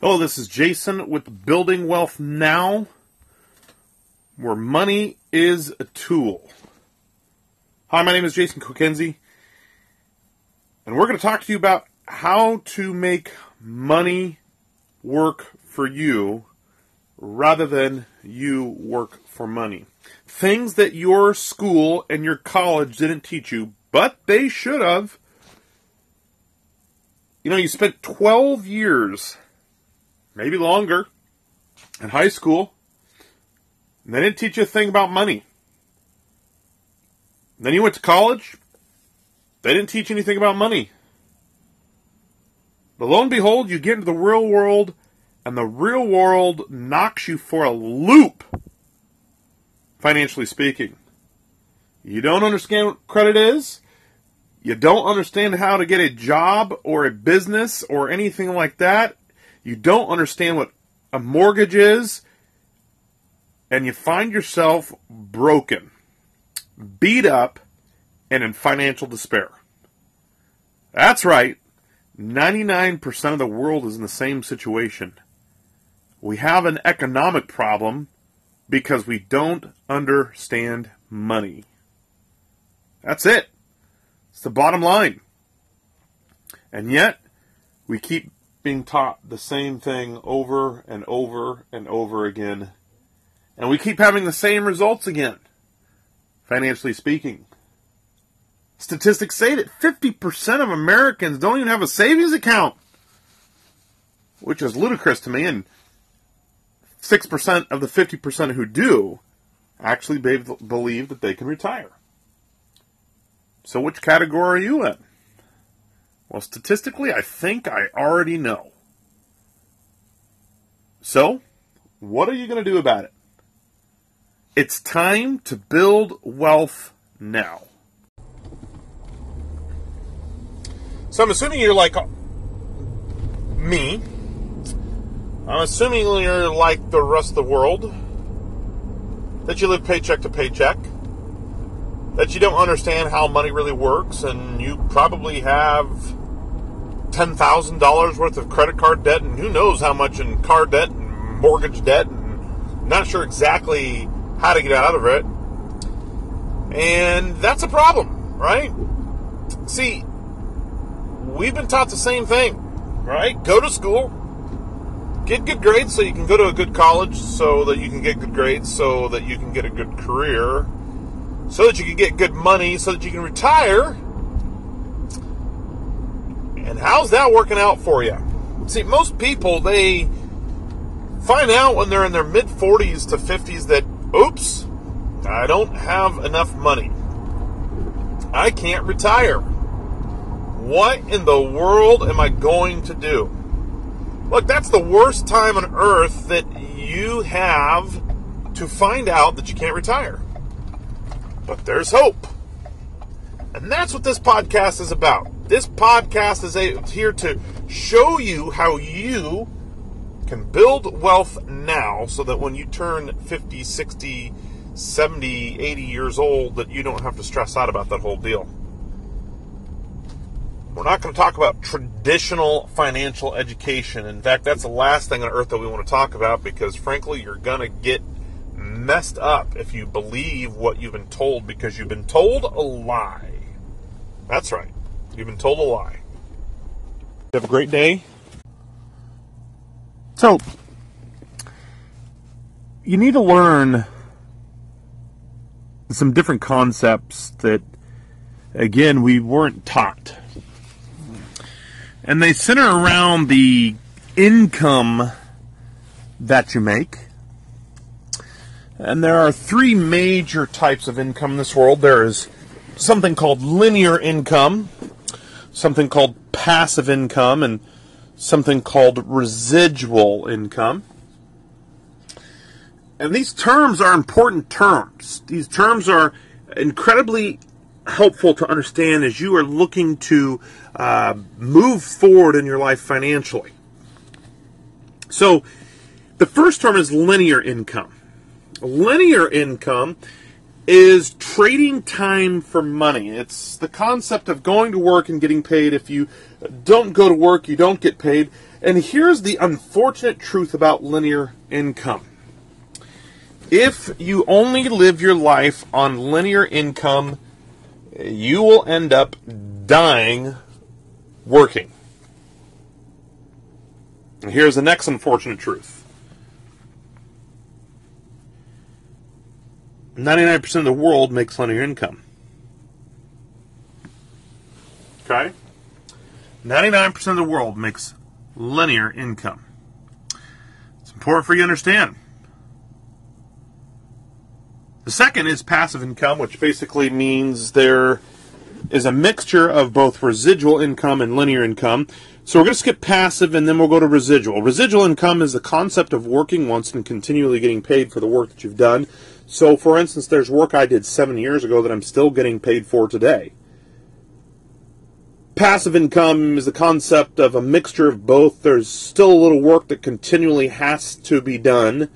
Hello, this is Jason with Building Wealth Now, where money is a tool. Hi, my name is Jason Kokenzie, and we're going to talk to you about how to make money work for you rather than you work for money. Things that your school and your college didn't teach you, but they should have. You know, you spent 12 years maybe longer, in high school. And they didn't teach you a thing about money. And then you went to college. They didn't teach anything about money. But lo and behold, you get into the real world, and the real world knocks you for a loop, financially speaking. You don't understand what credit is. You don't understand how to get a job or a business or anything like that you don't understand what a mortgage is, and you find yourself broken, beat up, and in financial despair. That's right. 99% of the world is in the same situation. We have an economic problem because we don't understand money. That's it. It's the bottom line. And yet, we keep being taught the same thing over and over and over again. And we keep having the same results again, financially speaking. Statistics say that 50% of Americans don't even have a savings account, which is ludicrous to me. And 6% of the 50% who do actually believe that they can retire. So, which category are you in? Well, statistically, I think I already know. So, what are you going to do about it? It's time to build wealth now. So, I'm assuming you're like uh, me. I'm assuming you're like the rest of the world. That you live paycheck to paycheck that you don't understand how money really works, and you probably have $10,000 worth of credit card debt, and who knows how much in car debt and mortgage debt, and not sure exactly how to get out of it. And that's a problem, right? See, we've been taught the same thing, right? Go to school, get good grades so you can go to a good college, so that you can get good grades, so that you can get a good career so that you can get good money, so that you can retire. How's that working out for you? See, most people, they find out when they're in their mid 40s to 50s that, oops, I don't have enough money. I can't retire. What in the world am I going to do? Look, that's the worst time on earth that you have to find out that you can't retire. But there's hope. And that's what this podcast is about. This podcast is a, here to show you how you can build wealth now so that when you turn 50, 60, 70, 80 years old that you don't have to stress out about that whole deal. We're not going to talk about traditional financial education. In fact, that's the last thing on earth that we want to talk about because frankly, you're going to get messed up if you believe what you've been told because you've been told a lie. That's right. You've been told a lie. Have a great day. So, you need to learn some different concepts that, again, we weren't taught. And they center around the income that you make and there are three major types of income in this world. There is something called linear income, something called passive income, and something called residual income. And these terms are important terms. These terms are incredibly helpful to understand as you are looking to uh, move forward in your life financially. So, the first term is linear income linear income is trading time for money. It's the concept of going to work and getting paid. If you don't go to work, you don't get paid. And here's the unfortunate truth about linear income. If you only live your life on linear income, you will end up dying working. And here's the next unfortunate truth 99% of the world makes linear income. Okay? 99% of the world makes linear income. It's important for you to understand. The second is passive income, which basically means there is a mixture of both residual income and linear income. So we're going to skip passive and then we'll go to residual. Residual income is the concept of working once and continually getting paid for the work that you've done. So, for instance, there's work I did seven years ago that I'm still getting paid for today. Passive income is the concept of a mixture of both. There's still a little work that continually has to be done,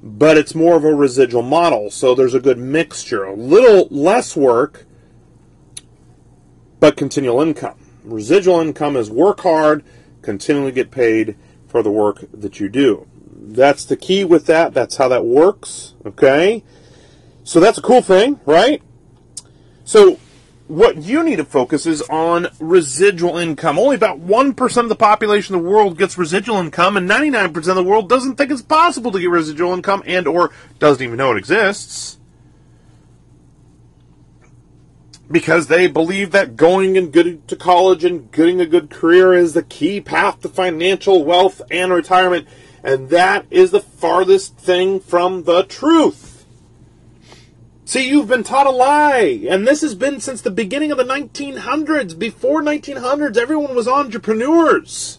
but it's more of a residual model. So there's a good mixture. A little less work, but continual income. Residual income is work hard, continually get paid for the work that you do that's the key with that. That's how that works. Okay? So that's a cool thing, right? So what you need to focus is on residual income. Only about 1% of the population of the world gets residual income and 99% of the world doesn't think it's possible to get residual income and or doesn't even know it exists. Because they believe that going and good to college and getting a good career is the key path to financial wealth and retirement. And that is the farthest thing from the truth. See, you've been taught a lie. And this has been since the beginning of the 1900s. Before 1900s, everyone was entrepreneurs.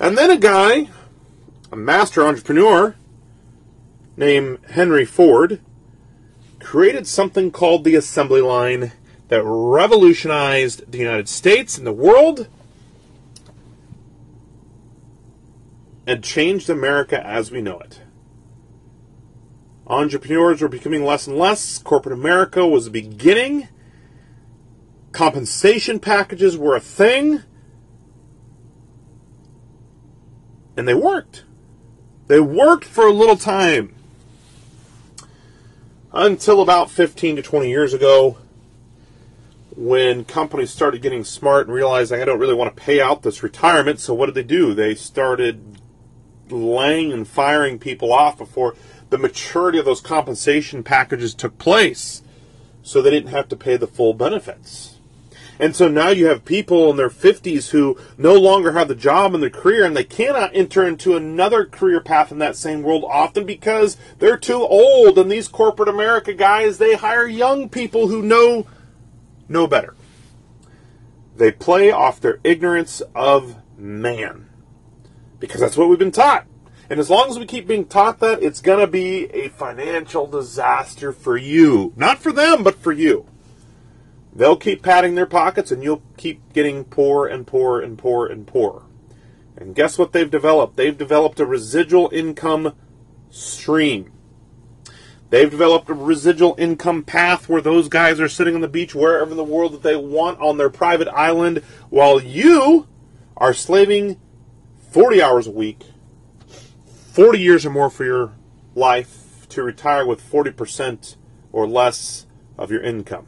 And then a guy, a master entrepreneur, named Henry Ford, created something called the assembly line that revolutionized the United States and the world and changed America as we know it. Entrepreneurs were becoming less and less. Corporate America was beginning. Compensation packages were a thing. And they worked. They worked for a little time. Until about 15 to 20 years ago, when companies started getting smart and realizing I don't really want to pay out this retirement, so what did they do? They started laying and firing people off before the maturity of those compensation packages took place. So they didn't have to pay the full benefits. And so now you have people in their 50s who no longer have the job and the career, and they cannot enter into another career path in that same world often because they're too old. And these corporate America guys, they hire young people who know know better. They play off their ignorance of man because that's what we've been taught. And as long as we keep being taught that, it's going to be a financial disaster for you. Not for them, but for you. They'll keep padding their pockets and you'll keep getting poor and poor and poor and poor. And guess what they've developed? They've developed a residual income stream. They've developed a residual income path where those guys are sitting on the beach wherever in the world that they want on their private island while you are slaving 40 hours a week, 40 years or more for your life to retire with 40% or less of your income.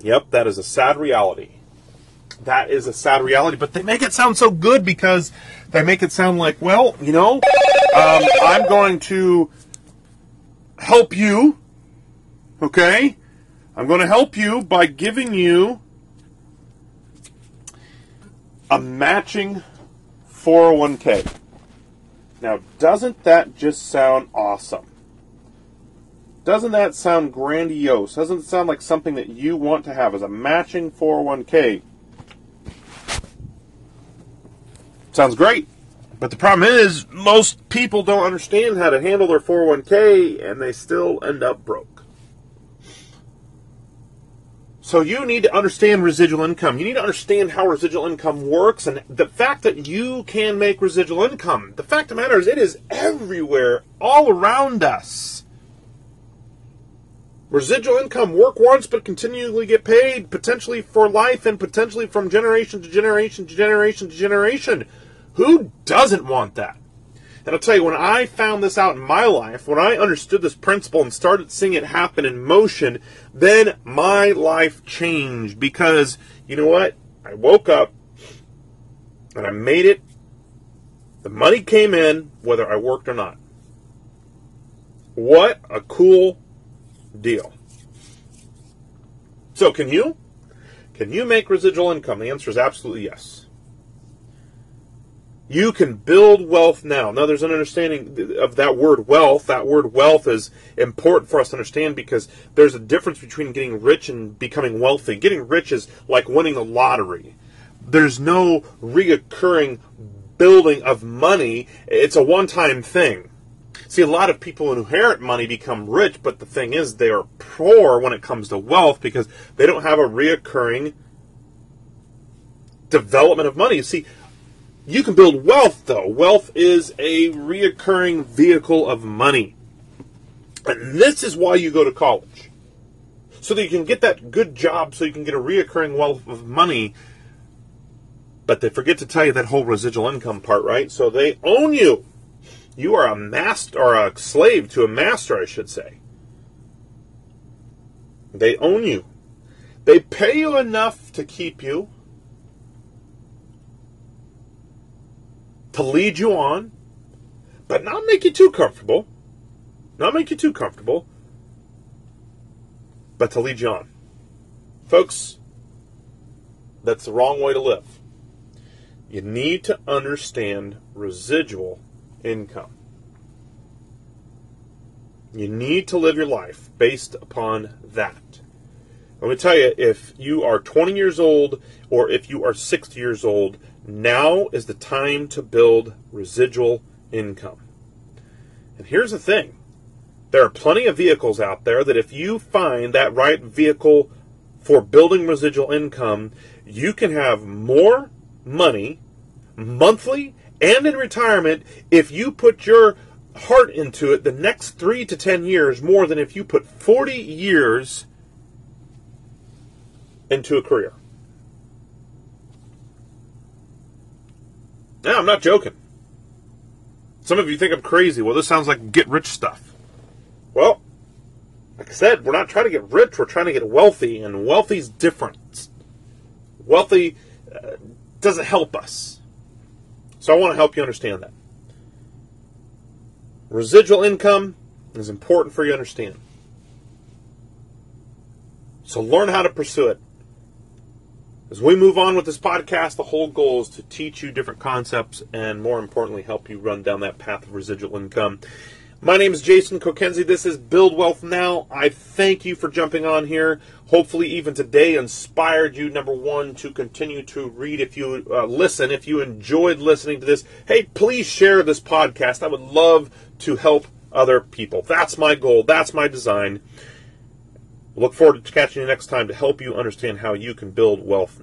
Yep, that is a sad reality. That is a sad reality, but they make it sound so good because they make it sound like, well, you know, um, I'm going to help you, okay? I'm going to help you by giving you a matching 401k. Now, doesn't that just sound awesome? Doesn't that sound grandiose? Doesn't it sound like something that you want to have as a matching 401k? Sounds great. But the problem is, most people don't understand how to handle their 401k and they still end up broke. So you need to understand residual income. You need to understand how residual income works and the fact that you can make residual income. The fact of the matter is it is everywhere, all around us. Residual income, work once but continually get paid, potentially for life and potentially from generation to generation to generation to generation. Who doesn't want that? And I'll tell you, when I found this out in my life, when I understood this principle and started seeing it happen in motion, then my life changed because, you know what? I woke up and I made it. The money came in whether I worked or not. What a cool deal. So, can you? Can you make residual income? The answer is absolutely yes. You can build wealth now. Now, there's an understanding of that word wealth. That word wealth is important for us to understand because there's a difference between getting rich and becoming wealthy. Getting rich is like winning the lottery. There's no reoccurring building of money, it's a one time thing. See, a lot of people who inherit money become rich, but the thing is, they are poor when it comes to wealth because they don't have a reoccurring development of money. See, you can build wealth, though. Wealth is a reoccurring vehicle of money. And this is why you go to college. So that you can get that good job, so you can get a reoccurring wealth of money. But they forget to tell you that whole residual income part, right? So they own you. You are a master, or a slave to a master, I should say. They own you. They pay you enough to keep you to lead you on, but not make you too comfortable. Not make you too comfortable, but to lead you on. Folks, that's the wrong way to live. You need to understand residual income. You need to live your life based upon that. Let me tell you, if you are 20 years old or if you are 60 years old, now is the time to build residual income. And here's the thing there are plenty of vehicles out there that if you find that right vehicle for building residual income, you can have more money monthly and in retirement if you put your heart into it the next three to ten years more than if you put 40 years into a career. No, I'm not joking. Some of you think I'm crazy. Well, this sounds like get rich stuff. Well, like I said, we're not trying to get rich, we're trying to get wealthy, and wealthy's different. Wealthy uh, doesn't help us. So I want to help you understand that. Residual income is important for you to understand. So learn how to pursue it. As we move on with this podcast, the whole goal is to teach you different concepts and, more importantly, help you run down that path of residual income. My name is Jason Kokenzie. This is Build Wealth Now. I thank you for jumping on here. Hopefully, even today inspired you, number one, to continue to read if you uh, listen. If you enjoyed listening to this, hey, please share this podcast. I would love to help other people. That's my goal. That's my design. Look forward to catching you next time to help you understand how you can build wealth